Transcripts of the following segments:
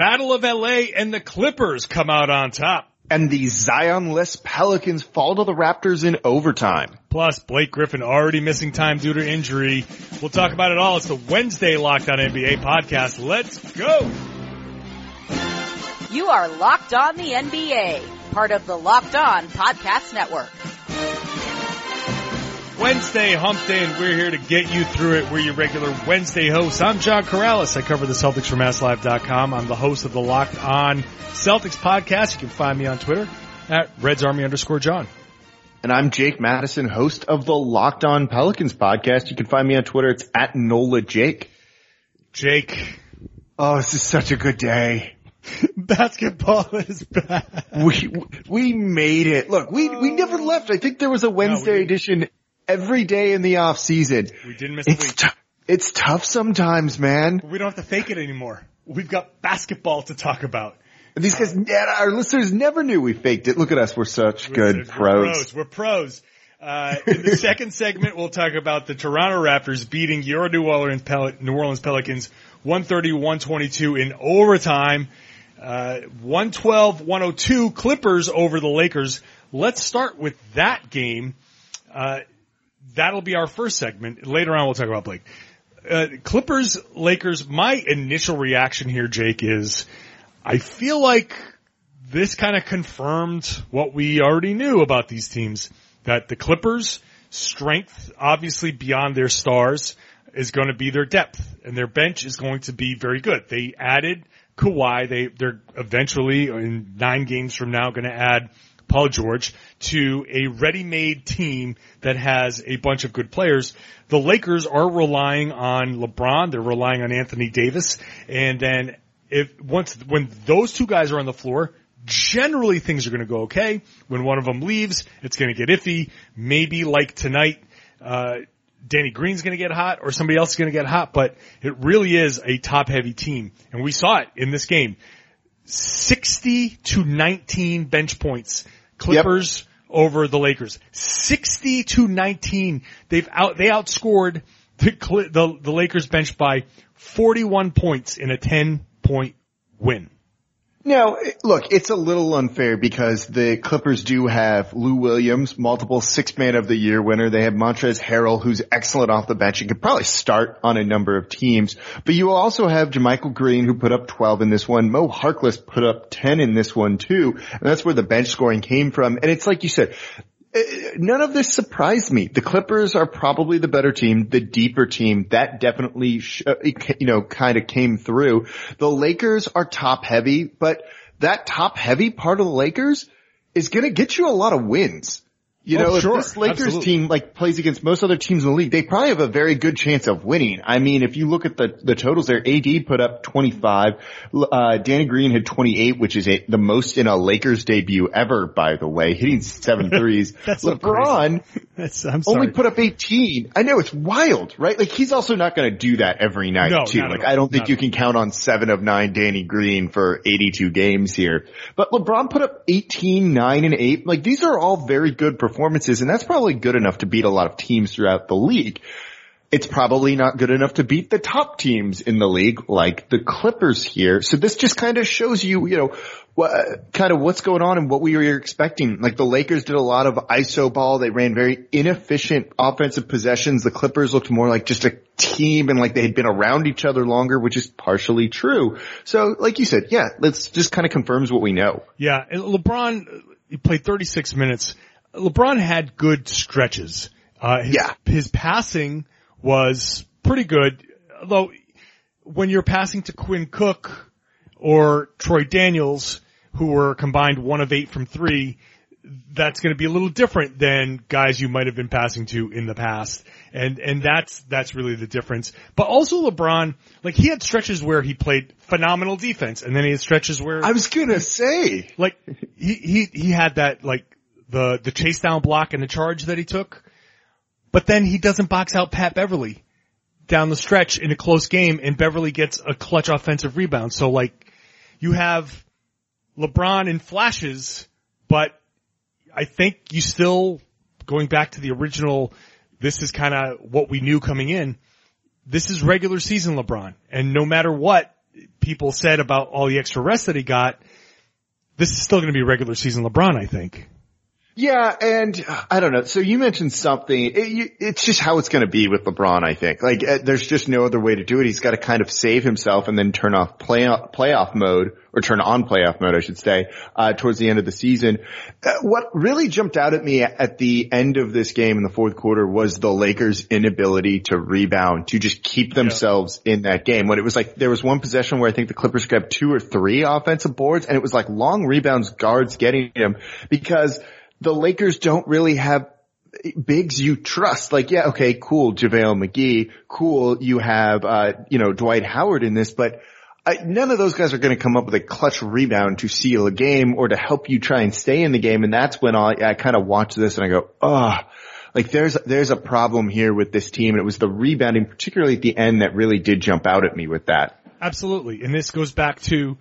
Battle of LA and the Clippers come out on top. And the Zion-less Pelicans fall to the Raptors in overtime. Plus, Blake Griffin already missing time due to injury. We'll talk about it all. It's the Wednesday Locked On NBA podcast. Let's go! You are Locked On the NBA, part of the Locked On Podcast Network. Wednesday hump day and we're here to get you through it. We're your regular Wednesday hosts. I'm John Karalis. I cover the Celtics for MassLive.com. I'm the host of the Locked On Celtics podcast. You can find me on Twitter at Reds Army underscore John. And I'm Jake Madison, host of the Locked On Pelicans podcast. You can find me on Twitter. It's at NOLA Jake. Jake. Oh, this is such a good day. Basketball is back. We, we made it. Look, we, we never left. I think there was a Wednesday no, edition every day in the off season. We didn't miss it's a week. T- it's tough sometimes, man. We don't have to fake it anymore. We've got basketball to talk about. These guys, our listeners never knew we faked it. Look at us. We're such we're, good we're pros. pros. We're pros. Uh, in the second segment, we'll talk about the Toronto Raptors beating your New Orleans, Pel- New Orleans Pelicans 130-122 in overtime. Uh, 112-102 Clippers over the Lakers. Let's start with that game. Uh, that'll be our first segment. Later on, we'll talk about Blake. Uh, Clippers, Lakers. My initial reaction here, Jake, is I feel like this kind of confirmed what we already knew about these teams. That the Clippers' strength, obviously beyond their stars, is going to be their depth, and their bench is going to be very good. They added Kawhi. They they're eventually in nine games from now going to add Paul George to a ready-made team that has a bunch of good players. The Lakers are relying on LeBron. They're relying on Anthony Davis. And then if once, when those two guys are on the floor, generally things are going to go okay. When one of them leaves, it's going to get iffy. Maybe like tonight, uh, Danny Green's going to get hot or somebody else is going to get hot, but it really is a top heavy team. And we saw it in this game. 60 to 19 bench points Clippers. Over the Lakers. 60 to 19. They've out, they outscored the, the, the Lakers bench by 41 points in a 10 point win. Now, look, it's a little unfair because the Clippers do have Lou Williams, multiple six man of the year winner. They have Montrezl Harrell, who's excellent off the bench and could probably start on a number of teams. But you also have JaMychal Green, who put up 12 in this one. Mo Harkless put up 10 in this one too. And that's where the bench scoring came from. And it's like you said, none of this surprised me. The Clippers are probably the better team, the deeper team. That definitely, sh- uh, you know, kind of came through. The Lakers are top heavy, but that top heavy part of the Lakers is going to get you a lot of wins. You oh, know, if this Lakers Absolutely. team like plays against most other teams in the league, they probably have a very good chance of winning. I mean, if you look at the, the totals there, AD put up 25, uh, Danny Green had 28, which is a, the most in a Lakers debut ever, by the way, hitting seven threes. That's LeBron That's, I'm only put up 18. I know it's wild, right? Like he's also not going to do that every night no, too. Like I don't think not you can count on seven of nine Danny Green for 82 games here, but LeBron put up 18, nine and eight. Like these are all very good performances performances, and that's probably good enough to beat a lot of teams throughout the league. It's probably not good enough to beat the top teams in the league, like the Clippers here. So this just kind of shows you, you know, what, kind of what's going on and what we were expecting. Like the Lakers did a lot of ISO ball. They ran very inefficient offensive possessions. The Clippers looked more like just a team and like they had been around each other longer, which is partially true. So like you said, yeah, let's just kind of confirms what we know. Yeah. LeBron, he played 36 minutes. LeBron had good stretches. Uh, his, yeah. his passing was pretty good, although when you're passing to Quinn Cook or Troy Daniels, who were combined one of eight from three, that's going to be a little different than guys you might have been passing to in the past. And, and that's, that's really the difference. But also LeBron, like he had stretches where he played phenomenal defense and then he had stretches where. I was gonna say. Like, he, he, he had that like the the chase down block and the charge that he took. But then he doesn't box out Pat Beverley down the stretch in a close game and Beverley gets a clutch offensive rebound. So like you have LeBron in flashes, but I think you still going back to the original this is kind of what we knew coming in. This is regular season LeBron and no matter what people said about all the extra rest that he got, this is still going to be regular season LeBron, I think. Yeah, and I don't know. So you mentioned something. It, it's just how it's going to be with LeBron. I think like uh, there's just no other way to do it. He's got to kind of save himself and then turn off play playoff mode or turn on playoff mode, I should say, uh, towards the end of the season. Uh, what really jumped out at me at the end of this game in the fourth quarter was the Lakers' inability to rebound, to just keep themselves yeah. in that game. When it was like there was one possession where I think the Clippers grabbed two or three offensive boards, and it was like long rebounds, guards getting them because the Lakers don't really have bigs you trust. Like, yeah, okay, cool, JaVale McGee, cool, you have, uh, you know, Dwight Howard in this, but I, none of those guys are going to come up with a clutch rebound to seal a game or to help you try and stay in the game. And that's when I, I kind of watch this and I go, oh, like there's, there's a problem here with this team. And it was the rebounding, particularly at the end that really did jump out at me with that. Absolutely. And this goes back to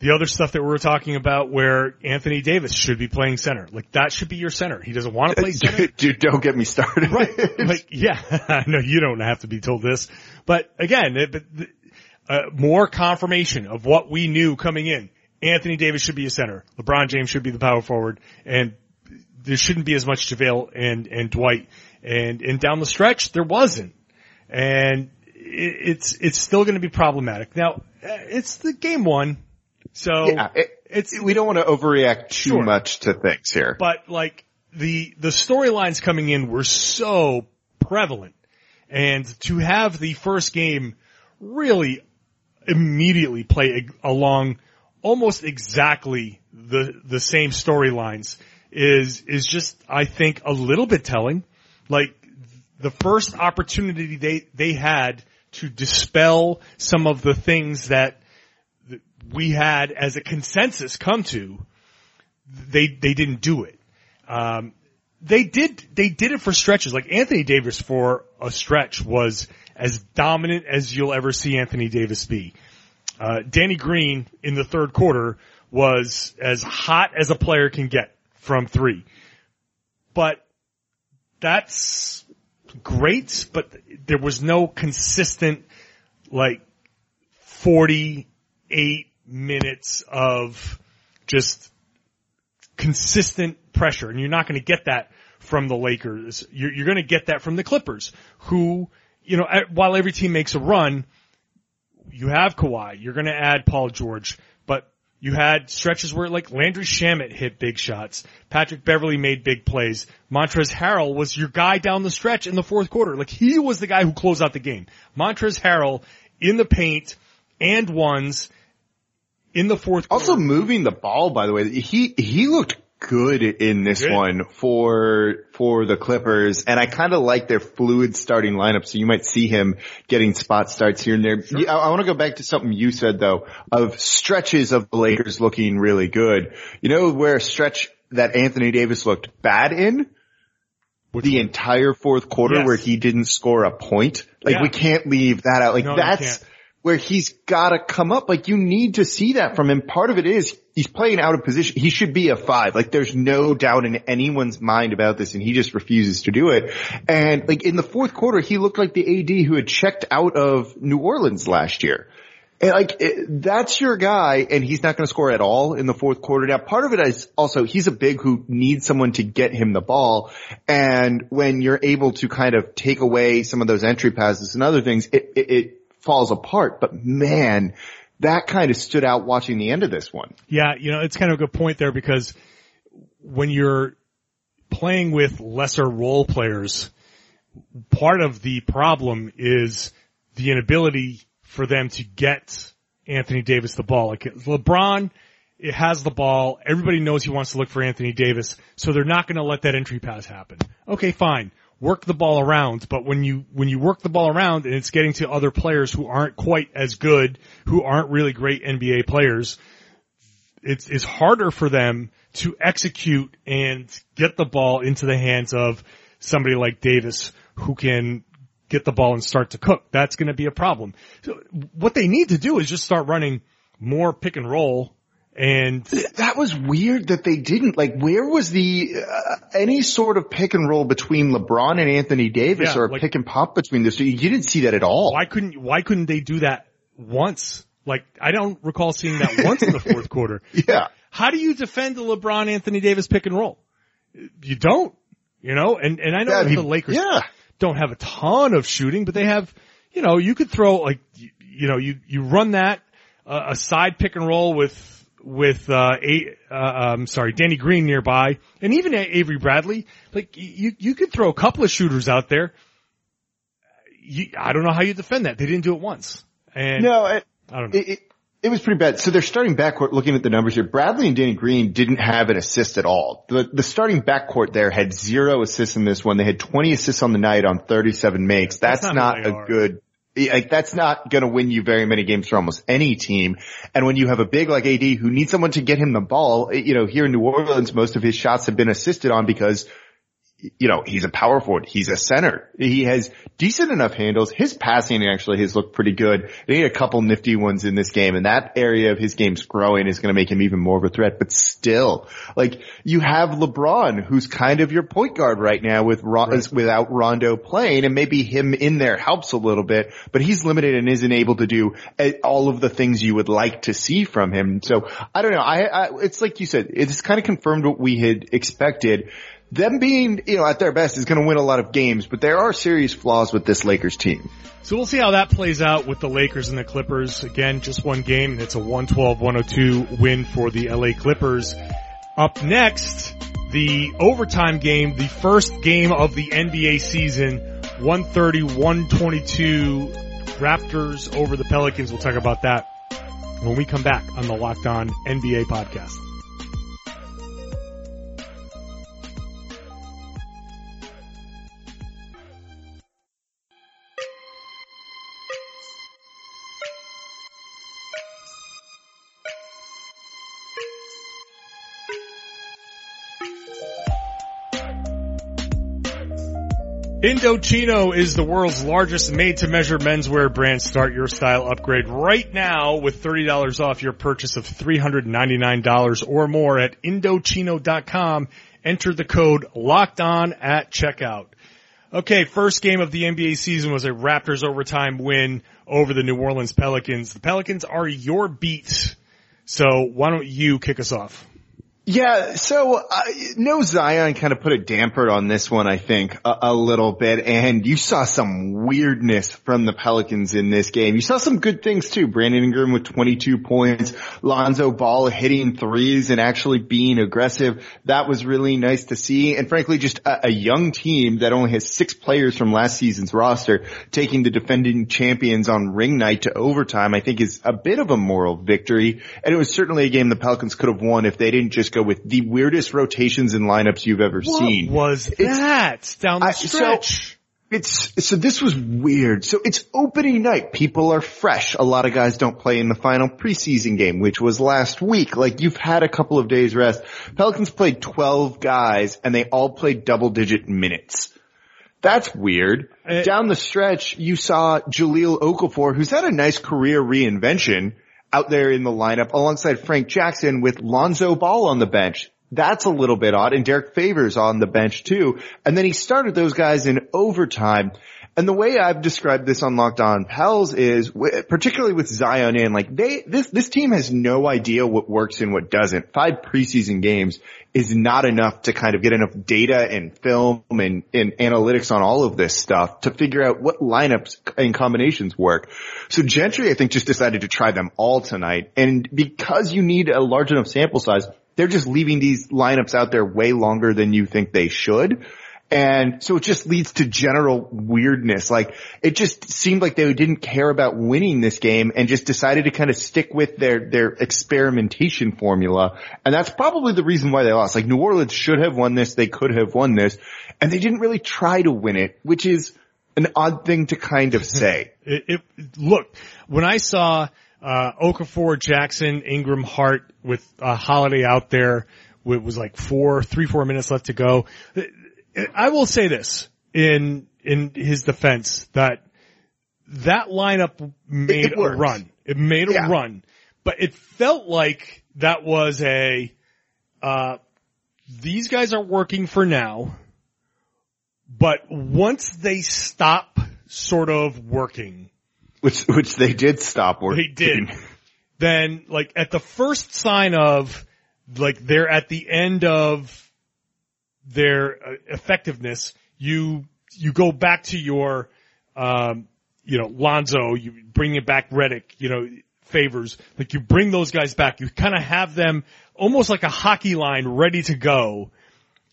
the other stuff that we were talking about where Anthony Davis should be playing center. Like that should be your center. He doesn't want to play center. Dude, don't get me started. Right. Like, yeah, I know you don't have to be told this, but again, it, uh, more confirmation of what we knew coming in. Anthony Davis should be a center. LeBron James should be the power forward and there shouldn't be as much JaVale and, and Dwight. And, and down the stretch, there wasn't. And it, it's, it's still going to be problematic. Now, it's the game one so yeah, it, it's we don't want to overreact too sure. much to things here. But like the the storylines coming in were so prevalent, and to have the first game really immediately play along almost exactly the the same storylines is is just I think a little bit telling. Like the first opportunity they they had to dispel some of the things that we had as a consensus come to, they, they didn't do it. Um, they did, they did it for stretches. Like Anthony Davis for a stretch was as dominant as you'll ever see Anthony Davis be. Uh, Danny Green in the third quarter was as hot as a player can get from three. But that's great, but there was no consistent like 48 minutes of just consistent pressure, and you're not going to get that from the Lakers. You're, you're going to get that from the Clippers, who, you know, while every team makes a run, you have Kawhi. You're going to add Paul George, but you had stretches where like Landry Shamet hit big shots. Patrick Beverley made big plays. Montrezl Harrell was your guy down the stretch in the fourth quarter. Like he was the guy who closed out the game. Montrezl Harrell in the paint and ones in the fourth quarter. Also moving the ball, by the way, he, he looked good in this good. one for, for the Clippers. And I kind of like their fluid starting lineup. So you might see him getting spot starts here and there. Sure. I, I want to go back to something you said though of stretches of the Lakers looking really good. You know where a stretch that Anthony Davis looked bad in? Which the one? entire fourth quarter yes. where he didn't score a point. Like yeah. we can't leave that out. Like no, that's, where he's gotta come up. Like you need to see that from him. Part of it is he's playing out of position. He should be a five. Like there's no doubt in anyone's mind about this and he just refuses to do it. And like in the fourth quarter, he looked like the AD who had checked out of New Orleans last year. And like that's your guy, and he's not going to score at all in the fourth quarter. Now, part of it is also he's a big who needs someone to get him the ball, and when you're able to kind of take away some of those entry passes and other things, it, it, it falls apart. But man, that kind of stood out watching the end of this one. Yeah, you know, it's kind of a good point there because when you're playing with lesser role players, part of the problem is the inability for them to get Anthony Davis the ball. Like LeBron, it has the ball. Everybody knows he wants to look for Anthony Davis, so they're not going to let that entry pass happen. Okay, fine work the ball around, but when you, when you work the ball around and it's getting to other players who aren't quite as good, who aren't really great NBA players, it's, it's harder for them to execute and get the ball into the hands of somebody like Davis who can get the ball and start to cook. That's going to be a problem. So what they need to do is just start running more pick and roll and that was weird that they didn't. Like, where was the uh, any sort of pick and roll between LeBron and Anthony Davis, yeah, or like, pick and pop between this? You didn't see that at all. Why couldn't Why couldn't they do that once? Like I don't recall seeing that once in the fourth quarter. Yeah. How do you defend the LeBron Anthony Davis pick and roll? You don't, you know, and, and I know Yeah, he- the Lakers yeah. don't have a ton of shooting, but they have, you know, you could throw like, you, you know, you, you run that, uh, a side pick and roll with, with, uh, a, uh, um, sorry, Danny Green nearby and even Avery Bradley. Like you, you could throw a couple of shooters out there. You, I don't know how you defend that. They didn't do it once. And No, it, I don't know. it, it, it was pretty bad. So they're starting backcourt, looking at the numbers here. Bradley and Danny Green didn't have an assist at all. The, the starting backcourt there had zero assists in this one. They had 20 assists on the night on 37 makes. That's, That's not, not a good, like that's not going to win you very many games for almost any team. And when you have a big like AD who needs someone to get him the ball, you know, here in New Orleans, most of his shots have been assisted on because you know, he's a power forward. He's a center. He has decent enough handles. His passing actually has looked pretty good. He had a couple nifty ones in this game and that area of his game's growing is going to make him even more of a threat. But still, like you have LeBron who's kind of your point guard right now with Ron, without Rondo playing and maybe him in there helps a little bit, but he's limited and isn't able to do uh, all of the things you would like to see from him. So I don't know. I, I it's like you said, it's kind of confirmed what we had expected them being, you know, at their best is going to win a lot of games, but there are serious flaws with this Lakers team. So we'll see how that plays out with the Lakers and the Clippers. Again, just one game. and It's a 112-102 win for the LA Clippers. Up next, the overtime game, the first game of the NBA season, 130-122 Raptors over the Pelicans. We'll talk about that when we come back on the Locked On NBA podcast. Indochino is the world's largest made-to-measure menswear brand. Start your style upgrade right now with $30 off your purchase of $399 or more at Indochino.com. Enter the code locked on at checkout. Okay, first game of the NBA season was a Raptors overtime win over the New Orleans Pelicans. The Pelicans are your beat. So why don't you kick us off? Yeah, so uh, no Zion kind of put a damper on this one, I think, a, a little bit, and you saw some weirdness from the Pelicans in this game. You saw some good things too. Brandon Ingram with 22 points, Lonzo Ball hitting threes and actually being aggressive. That was really nice to see, and frankly, just a, a young team that only has six players from last season's roster taking the defending champions on ring night to overtime, I think is a bit of a moral victory, and it was certainly a game the Pelicans could have won if they didn't just go with the weirdest rotations and lineups you've ever seen. What seen. was that down the I- so- stretch? It's, so this was weird. So it's opening night. People are fresh. A lot of guys don't play in the final preseason game, which was last week. Like you've had a couple of days rest. Pelicans played 12 guys and they all played double digit minutes. That's weird. Uh, Down the stretch, you saw Jahlil Okafor, who's had a nice career reinvention out there in the lineup alongside Frank Jackson with Lonzo Ball on the bench. That's a little bit odd. And Derrick Favors on the bench too. And then he started those guys in overtime. And the way I've described this on Locked On Pels is, particularly with Zion in, like they, this, this team has no idea what works and what doesn't. Five preseason games is not enough to kind of get enough data and film and, and analytics on all of this stuff to figure out what lineups and combinations work. So Gentry, I think, just decided to try them all tonight. And because you need a large enough sample size, they're just leaving these lineups out there way longer than you think they should. And so it just leads to general weirdness. Like it just seemed like they didn't care about winning this game and just decided to kind of stick with their, their experimentation formula. And that's probably the reason why they lost. Like New Orleans should have won this. They could have won this and they didn't really try to win it, which is an odd thing to kind of say. It, it, look, when I saw uh, Okafor, Jackson, Ingram, Hart with uh, Holiday out there, it was like four, three, four minutes left to go. I will say this in in his defense that that lineup made a run. It made a Yeah. run, but it felt like that was a uh, these guys are working for now, but once they stop sort of working, Which, which they did stop working. they did. then like at the first sign of like they're at the end of their uh, effectiveness, you you go back to your um, you know Lonzo, you bring it back Redick, you know favors, like you bring those guys back, you kind of have them almost like a hockey line ready to go.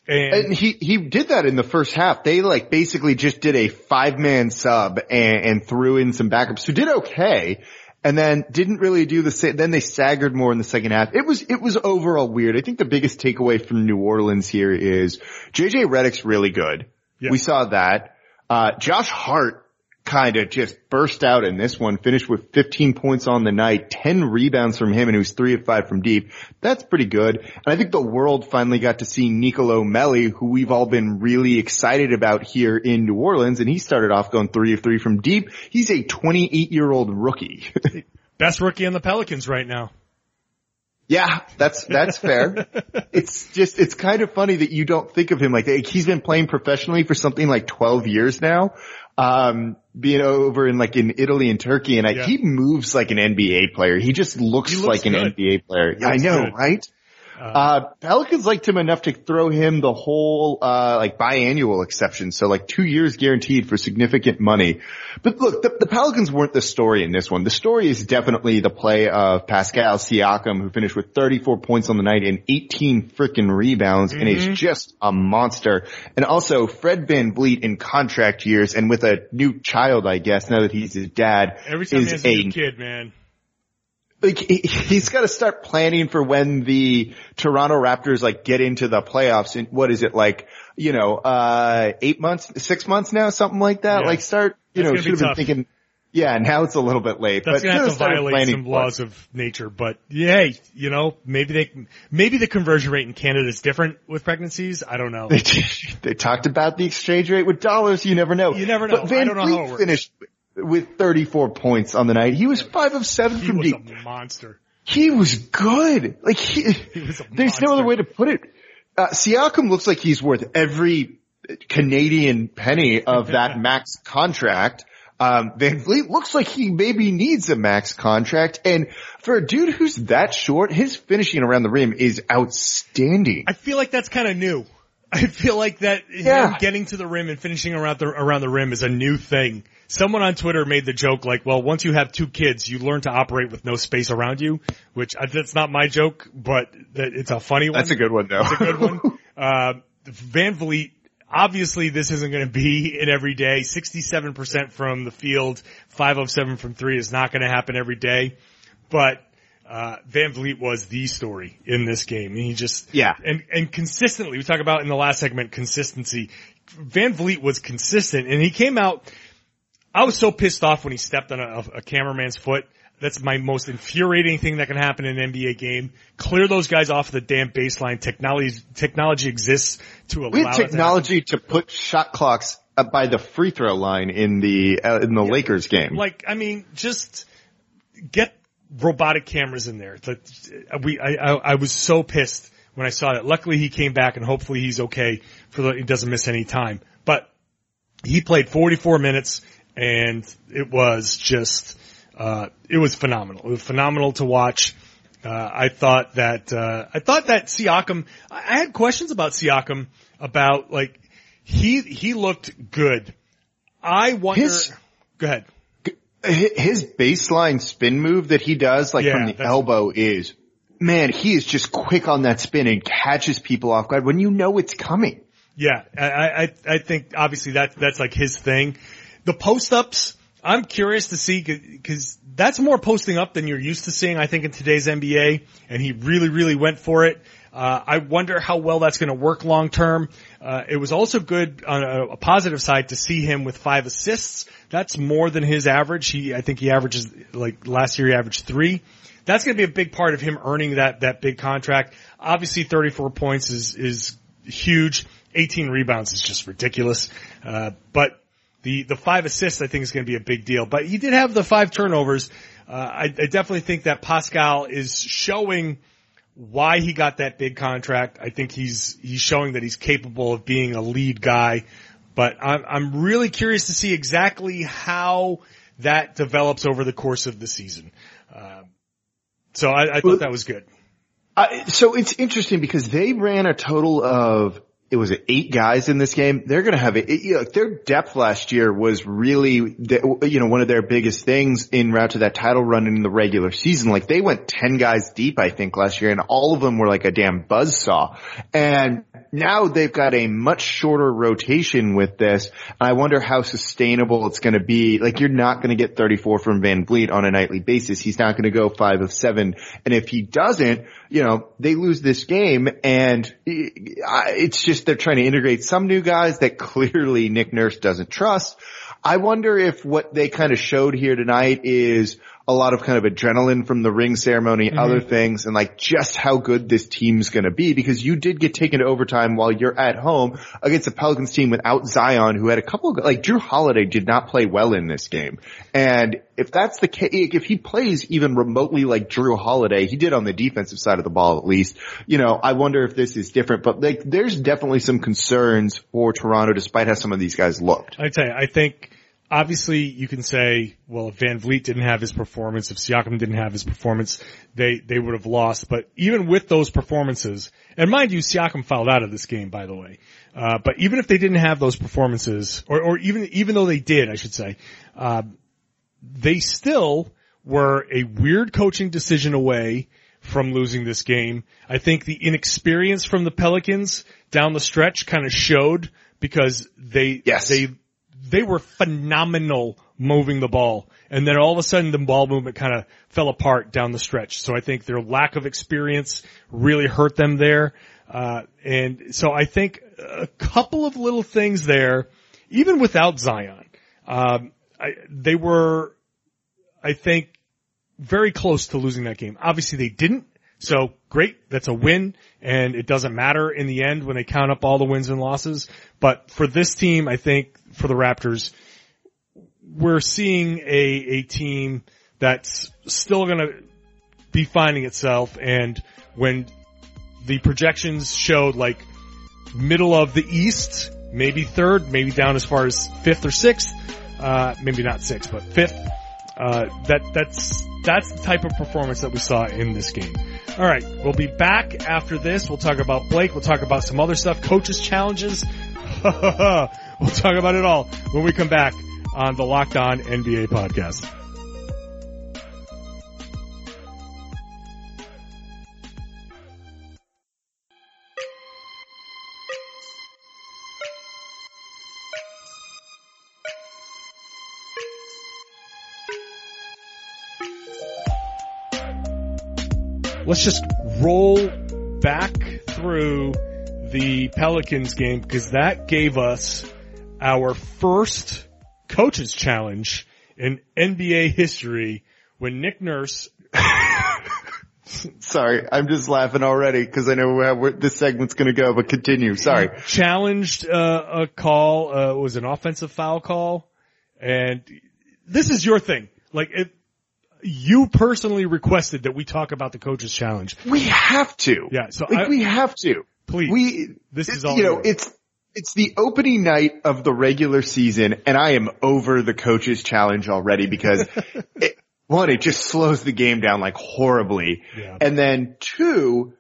And, And he, he did that in the first half. They like basically just did a five man sub and, and threw in some backups who did okay. And then didn't really do the same. Then they staggered more in the second half. It was, it was overall weird. I think the biggest takeaway from New Orleans here is JJ Redick's really good. Yeah. We saw that. Uh, Josh Hart kind of just burst out in this one, finished with 15 points on the night, 10 rebounds from him, and he was three of five from deep. That's pretty good. And I think the world finally got to see Nicolo Melli, who we've all been really excited about here in New Orleans, and he started off going three of three from deep. He's a 28 year old rookie. best rookie on the Pelicans right now. Yeah, that's that's fair. it's just it's kind of funny that you don't think of him like that. He's been playing professionally for something like 12 years now. Um, being over in like in Italy and Turkey and I, Yeah. he moves like an NBA player. He just looks, He looks like an. NBA player. I know, good. right? Uh, Pelicans liked him enough to throw him the whole, uh, like biannual exception. So like two years guaranteed for significant money. But look, the, the Pelicans weren't the story in this one. The story is definitely the play of Pascal Siakam, who finished with 34 points on the night and 18 freaking rebounds and Mm-hmm. is just a monster. And also Fred VanVleet in contract years and with a new child, I guess, now that he's his dad, Every time he is has a a new kid, man. Like he, he's got to start planning for when the Toronto Raptors like get into the playoffs and what is it like, you know, uh, eight months, six months now, something like that. Yeah. Like start, you That's know, gonna be should have been thinking, yeah, now it's a little bit late, That's but gonna have should've to violate some it. laws of nature, but yay, you know, maybe they, maybe the conversion rate in Canada is different with pregnancies. I don't know. They, they talked about the exchange rate with dollars. You never know. You never know. But Van I don't know how it works. finished with 34 points on the night. He was five of seven He from deep. He was a monster. He was good. Like he, was a there's no other way to put it. Uh, Siakam looks like he's worth every Canadian penny of that max contract. Um, VanVleet looks like he maybe needs a max contract. And for a dude who's that short, his finishing around the rim is outstanding. I feel like that's kind of new. I feel like that Yeah. getting to the rim and finishing around the around the rim is a new thing. Someone on Twitter made the joke like, "Well, once you have two kids, you learn to operate with no space around you," which uh, that's not my joke, but that it's a funny one. That's a good one though. It's a good one. Uh, VanVleet, obviously this isn't going to be an every day. 67% from the field, 5 of 7 from 3 is not going to happen every day. But, uh, VanVleet was the story in this game. And he just, Yeah. and, and consistently, we talk about in the last segment, consistency. VanVleet was consistent and he came out, I was so pissed off when he stepped on a, a cameraman's foot. That's my most infuriating thing that can happen in an NBA game. Clear those guys off the damn baseline. Technology, technology exists to allow We have to technology to put shot clocks by the free throw line in the uh, in the Lakers game. Like, I mean, just get robotic cameras in there. That we, I, I, I was so pissed when I saw that. Luckily, he came back, and hopefully, he's okay for the. He doesn't miss any time. But he played 44 minutes, and it was just, uh, it was phenomenal. It was phenomenal to watch. Uh, I thought that, uh, I thought that Siakam, I had questions about Siakam about like, he, he looked good. I wonder, His- go ahead. his baseline spin move that he does, like Yeah, from the elbow, is man. He is just quick on that spin and catches people off guard when you know it's coming. Yeah, I, I, I think obviously that, that's like his thing. The post ups, I'm curious to see because that's more posting up than you're used to seeing, I think, in today's NBA. And he really, really went for it. Uh, I wonder how well that's going to work long term. Uh, it was also good on a, a positive side to see him with five assists. That's more than his average. He, I think he averages like last year he averaged three. That's going to be a big part of him earning that, that big contract. Obviously 34 points is, is huge. 18 rebounds is just ridiculous. Uh, but the, the five assists I think is going to be a big deal, but he did have the five turnovers. Uh, I, I definitely think that Pascal is showing why he got that big contract. I think he's, he's showing that he's capable of being a lead guy, but I'm, I'm really curious to see exactly how that develops over the course of the season. Uh, So I, I thought that was good. Uh, so it's interesting because they ran a total of it was eight guys in this game. They're going to have it. You know, their depth last year was really, you know, one of their biggest things in route to that title run in the regular season. Like they went 10 guys deep, I think last year and all of them were like a damn buzz saw. And now they've got a much shorter rotation with this. I wonder how sustainable it's going to be. Like you're not going to get 34 from VanVleet on a nightly basis. He's not going to go five of seven. And if he doesn't, you know, they lose this game and it's just they're trying to integrate some new guys that clearly Nick Nurse doesn't trust. I wonder if what they kind of showed here tonight is a lot of kind of adrenaline from the ring ceremony, mm-hmm. other things, and like just how good this team's going to be because you did get taken to overtime while you're at home against a Pelicans team without Zion who had a couple of, like Jrue Holiday did not play well in this game. And if that's the case, if he plays even remotely like Jrue Holiday, he did on the defensive side of the ball at least, you know, I wonder if this is different, but like there's definitely some concerns for Toronto despite how some of these guys looked. I'd say I think obviously you can say, well, if VanVleet didn't have his performance, if Siakam didn't have his performance, they, they would have lost. But even with those performances, and mind you, Siakam fouled out of this game, by the way. Uh, but even if they didn't have those performances, or, or even, even though they did, I should say, uh, they still were a weird coaching decision away from losing this game. I think the inexperience from the Pelicans down the stretch kind of showed because they, yes. they, they were phenomenal moving the ball. And then all of a sudden the ball movement kind of fell apart down the stretch. So I think their lack of experience really hurt them there. Uh, and so I think a couple of little things there, even without Zion, um, I, they were, I think, very close to losing that game. Obviously they didn't. So great. That's a win and it doesn't matter in the end when they count up all the wins and losses. But for this team, I think for the Raptors, we're seeing a, a team that's still going to be finding itself. And when the projections showed like middle of the East, maybe third, maybe down as far as fifth or sixth, uh, maybe not sixth, but fifth, uh, that, that's, that's the type of performance that we saw in this game. All right, we'll be back after this. We'll talk about Blake. We'll talk about some other stuff, coaches challenges. we'll talk about it all when we come back on the Locked On NBA podcast. let's just roll back through the Pelicans game because that gave us our first coaches challenge in NBA history when Nick Nurse Sorry, I'm just laughing already because I know where this segment's going to go. But continue. Sorry. Challenged uh, a call. Uh, it was an offensive foul call, and this is your thing. Like it, you personally requested that we talk about the coaches challenge. We have to. Yeah. So like, I, we have to. Please. We, this is all you know, yours. it's, it's the opening night of the regular season and I am over the coaches challenge already because it, one, it just slows the game down like horribly. Yeah. And then two,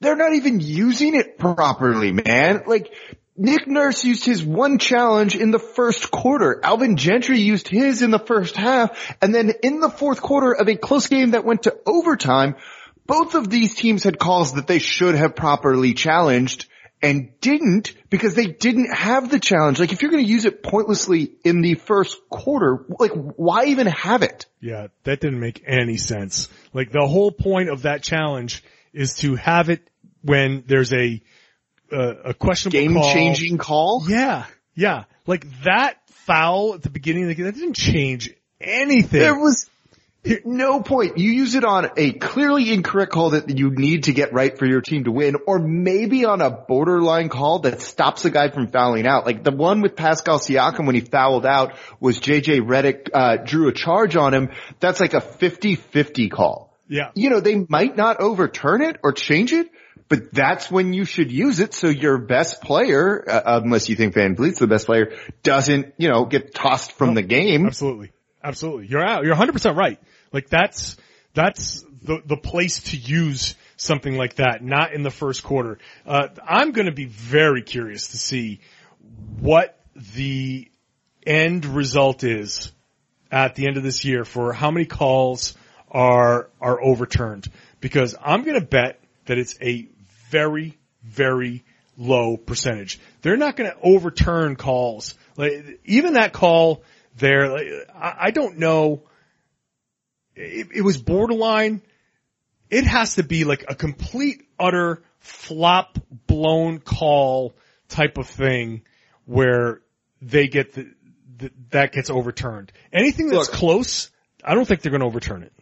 they're not even using it properly, man. Like Nick Nurse used his one challenge in the first quarter. Alvin Gentry used his in the first half. And then in the fourth quarter of a close game that went to overtime, both of these teams had calls that they should have properly challenged and didn't because they didn't have the challenge. Like if you're going to use it pointlessly in the first quarter, like why even have it? Yeah, that didn't make any sense. Like the whole point of that challenge is to have it when there's a a, a questionable game changing call. Yeah, yeah, like that foul at the beginning of the game that didn't change anything. There was no point. You use it on a clearly incorrect call that you need to get right for your team to win, or maybe on a borderline call that stops a guy from fouling out. Like the one with Pascal Siakam when he fouled out was JJ Redick, uh, drew a charge on him. That's like a 50-50 call. Yeah. You know, they might not overturn it or change it, but that's when you should use it so your best player, uh, unless you think Van VanVleet's the best player, doesn't, you know, get tossed from no, the game. Absolutely. Absolutely. You're out. You're 100% right. Like that's, that's the the place to use something like that, not in the first quarter. Uh, I'm going to be very curious to see what the end result is at the end of this year for how many calls are are overturned because I'm going to bet that it's a very very low percentage. They're not going to overturn calls. Like even that call there, like, I, I don't know. It, it was borderline. It has to be like a complete, utter flop blown call type of thing where they get the, the that gets overturned. Anything that's Look. close, I don't think they're going to overturn it.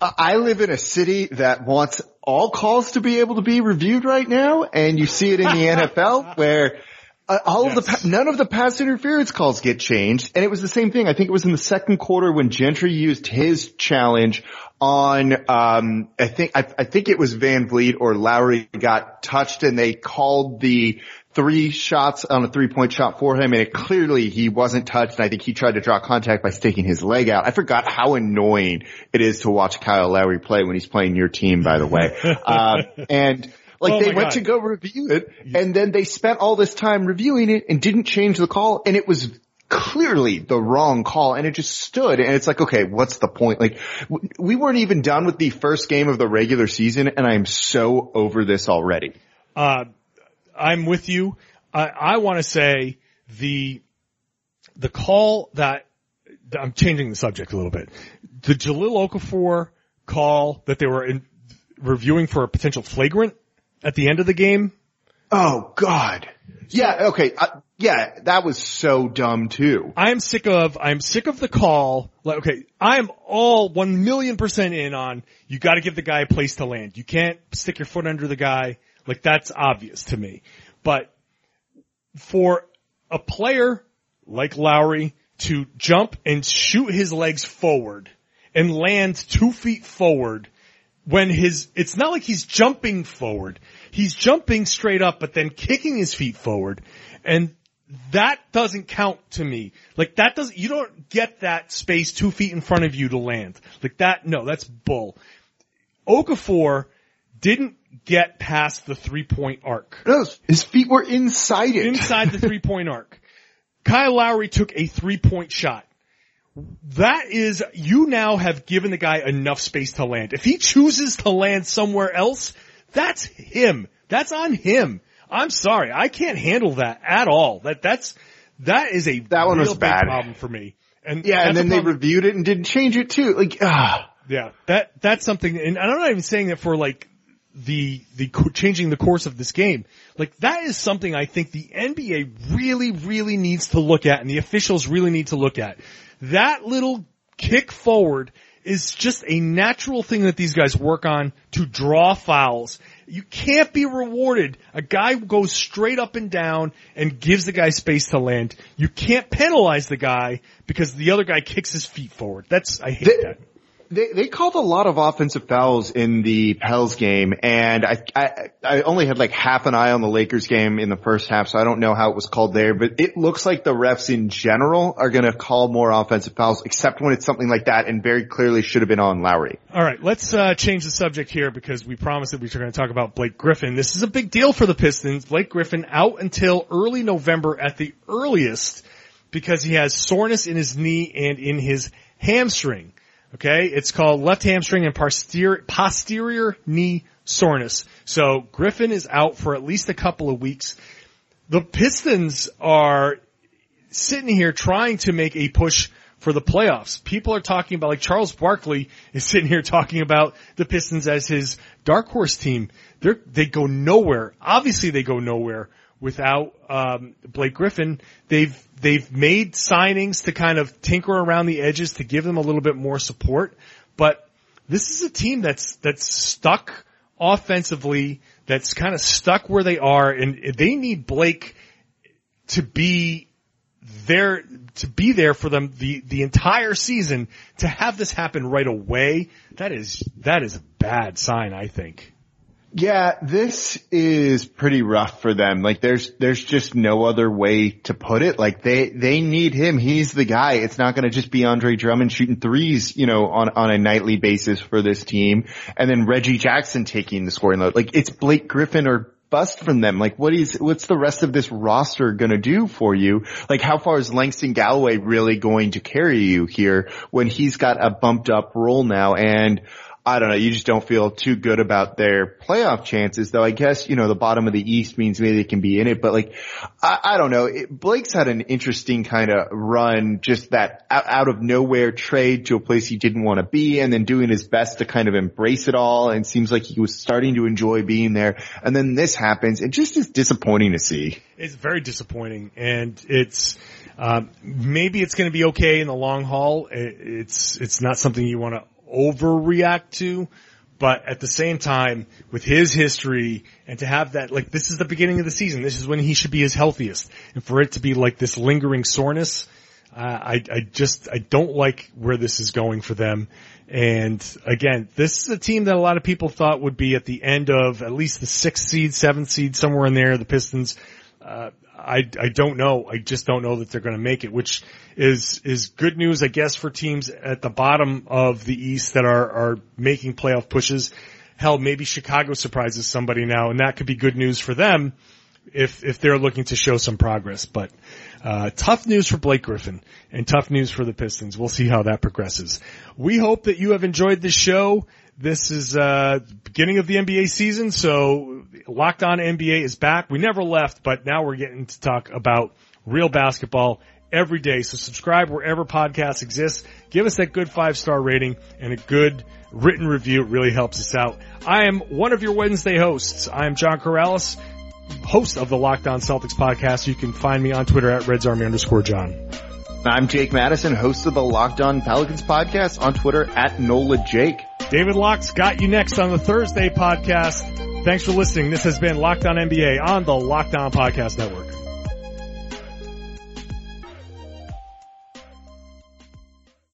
I live in a city that wants all calls to be able to be reviewed right now, and you see it in the NFL where uh, all of the pa- none of the pass interference calls get changed, and it was the same thing. I think it was in the second quarter when Gentry used his challenge on. Um, I think I, I think it was VanVleet or Lowry got touched, and they called the three shots on a three point shot for him and it clearly he wasn't touched and I think he tried to draw contact by sticking his leg out. I forgot how annoying it is to watch Kyle Lowry play when he's playing your team, by the way. Uh, and like Oh they went God. to go review it and then they spent all this time reviewing it and didn't change the call and it was clearly the wrong call and it just stood and it's like, okay, what's the point? Like w- we weren't even done with the first game of the regular season and I am so over this already. Uh, I'm with you. I, I want to say the the call that I'm changing the subject a little bit. The Jahlil Okafor call that they were in, reviewing for a potential flagrant at the end of the game. Oh God. Yeah. Okay. Uh, yeah. That was so dumb too. I am sick of, I'm sick of the call. Like, okay, I am all one million percent in on you gotta give the guy a place to land. You can't stick your foot under the guy. Like that's obvious to me. But for a player like Lowry to jump and shoot his legs forward and land two feet forward when his, it's not like he's jumping forward. He's jumping straight up, but then kicking his feet forward. And that doesn't count to me. Like that doesn't, you don't get that space two feet in front of you to land. Like that, no, that's bull. Okafor didn't get past the three point arc No, his feet were inside it. inside the three point arc. Kyle Lowry took a three point shot. That is, you now have given the guy enough space to land. If he chooses to land somewhere else, that's him. That's on him. I'm sorry. I can't handle that at all. That, that's, that is a That one was bad. problem for me. And yeah, and then they reviewed it and didn't change it too. Like, ah. yeah, that that's something, and I'm not even saying that for like the the changing the course of this game. Like that is something I think the NBA really, really needs to look at, and the officials really need to look at. That little kick forward is just a natural thing that these guys work on to draw fouls. You can't be rewarded. A guy goes straight up and down and gives the guy space to land. You can't penalize the guy because the other guy kicks his feet forward. That's I hate They- that. They they called a lot of offensive fouls in the Pels game, and I, I I only had like half an eye on the Lakers game in the first half, so I don't know how it was called there. But it looks like the refs in general are going to call more offensive fouls, except when it's something like that, and very clearly should have been on Lowry. All right, let's uh, change the subject here because we promised that we were going to talk about Blake Griffin. This is a big deal for the Pistons. Blake Griffin out until early November at the earliest because he has soreness in his knee and in his hamstring. Okay, it's called left hamstring and posterior, posterior knee soreness. So Griffin is out for at least a couple of weeks. The Pistons are sitting here trying to make a push for the playoffs. People are talking about like Charles Barkley is sitting here talking about the Pistons as his dark horse team. They're, they go nowhere. Obviously they go nowhere without, um, Blake Griffin. They've, they've made signings to kind of tinker around the edges to give them a little bit more support, but this is a team that's, that's stuck offensively, that's kind of stuck where they are and they need Blake to be there to be there for them the the entire season to have this happen right away that is that is a bad sign i think Yeah, this is pretty rough for them. Like there's, there's just no other way to put it. Like they, they need him. He's the guy. It's not going to just be Andre Drummond shooting threes, you know, on, on a nightly basis for this team. And then Reggie Jackson taking the scoring load. Like it's Blake Griffin or bust from them. Like what is, what's the rest of this roster going to do for you? Like how far is Langston Galloway really going to carry you here when he's got a bumped up role now? And I don't know. You just don't feel too good about their playoff chances, though. I guess you know the bottom of the East means maybe they can be in it, but like I, I don't know. It, Blake's had an interesting kind of run, just that out, out, of nowhere trade to a place he didn't want to be, and then doing his best to kind of embrace it all. And seems like he was starting to enjoy being there. And then this happens. It just is disappointing to see. It's very disappointing, and it's. Um, maybe it's going to be okay in the long haul. It's it's not something you want to overreact to. But at the same time, with his history and to have that, like this is the beginning of the season. This is when he should be his healthiest. And for it to be like this lingering soreness, uh, I, I just, I don't like where this is going for them. And again, this is a team that a lot of people thought would be at the end of at least the sixth seed, seventh seed, somewhere in there. The Pistons, uh, I, I don't know. I just don't know that they're going to make it, which is, is good news, I guess, for teams at the bottom of the East that are, are making playoff pushes. Hell, maybe Chicago surprises somebody now, and that could be good news for them if, if they're looking to show some progress. But, uh, tough news for Blake Griffin and tough news for the Pistons. We'll see how that progresses. We hope that you have enjoyed this show. This is uh beginning of the NBA season, so Locked On NBA is back. We never left, but now we're getting to talk about real basketball every day. So subscribe wherever podcasts exist. Give us that good five star rating and a good written review. It really helps us out. I am one of your Wednesday hosts. I am John Karalis, host of the Locked On Celtics podcast. You can find me on Twitter at Reds Army underscore John. I'm Jake Madison, host of the Locked On Pelicans podcast on Twitter at NOLA Jake. David Locke's got you next on the Thursday podcast. Thanks for listening. This has been Locked On NBA on the Locked On Podcast Network.